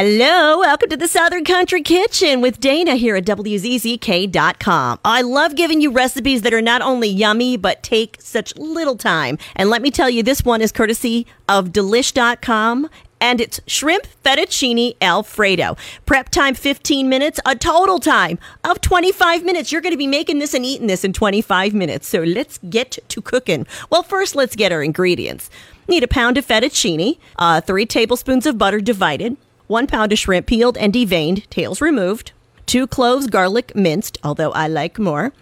Hello, welcome to the Southern Country Kitchen with Dana here at WZZK.com. I love giving you recipes that are not only yummy, but take such little time. And let me tell you, this one is courtesy of Delish.com and it's shrimp fettuccine alfredo. Prep time 15 minutes, a total time of 25 minutes. You're going to be making this and eating this in 25 minutes. So let's get to cooking. Well, first, let's get our ingredients. Need a pound of fettuccine, uh, three tablespoons of butter divided, one pound of shrimp peeled and deveined, tails removed, two cloves garlic minced, although I like more,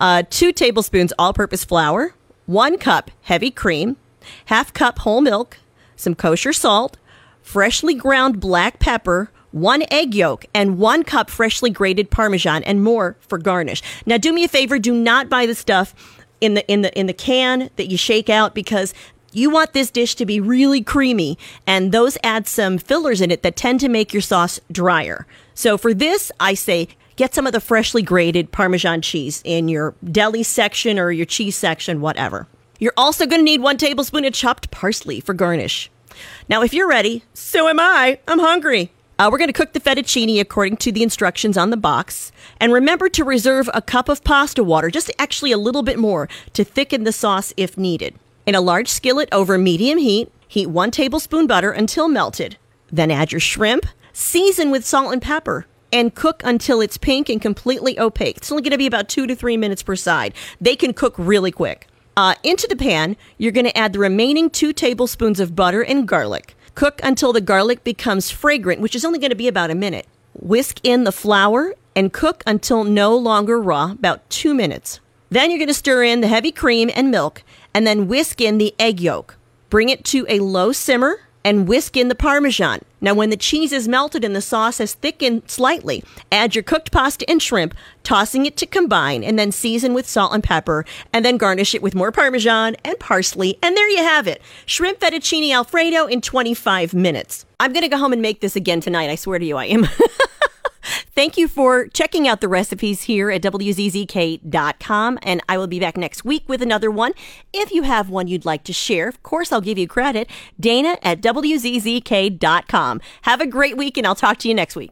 uh, two tablespoons all purpose flour, one cup heavy cream, half cup whole milk, some kosher salt, freshly ground black pepper, one egg yolk, and one cup freshly grated parmesan, and more for garnish. Now, do me a favor: do not buy the stuff in the in the in the can that you shake out because you want this dish to be really creamy, and those add some fillers in it that tend to make your sauce drier. So for this, I say get some of the freshly grated Parmesan cheese in your deli section or your cheese section, whatever. You're also going to need one tablespoon of chopped parsley for garnish. Now, if you're ready, so am I. I'm hungry. Uh, we're going to cook the fettuccine according to the instructions on the box. And remember to reserve a cup of pasta water, just actually a little bit more, to thicken the sauce if needed. In a large skillet over medium heat, heat one tablespoon butter until melted. Then add your shrimp, season with salt and pepper, and cook until it's pink and completely opaque. It's only going to be about two to three minutes per side. They can cook really quick. Uh, into the pan, you're going to add the remaining two tablespoons of butter and garlic. Cook until the garlic becomes fragrant, which is only going to be about a minute. Whisk in the flour and cook until no longer raw, about two minutes. Then you're going to stir in the heavy cream and milk and then whisk in the egg yolk. Bring it to a low simmer and whisk in the parmesan. Now, when the cheese is melted and the sauce has thickened slightly, add your cooked pasta and shrimp, tossing it to combine, and then season with salt and pepper, and then garnish it with more parmesan and parsley. And there you have it shrimp fettuccine alfredo in 25 minutes. I'm going to go home and make this again tonight. I swear to you, I am. Thank you for checking out the recipes here at WZZK.com, and I will be back next week with another one. If you have one you'd like to share, of course, I'll give you credit. Dana at WZZK.com. Have a great week, and I'll talk to you next week.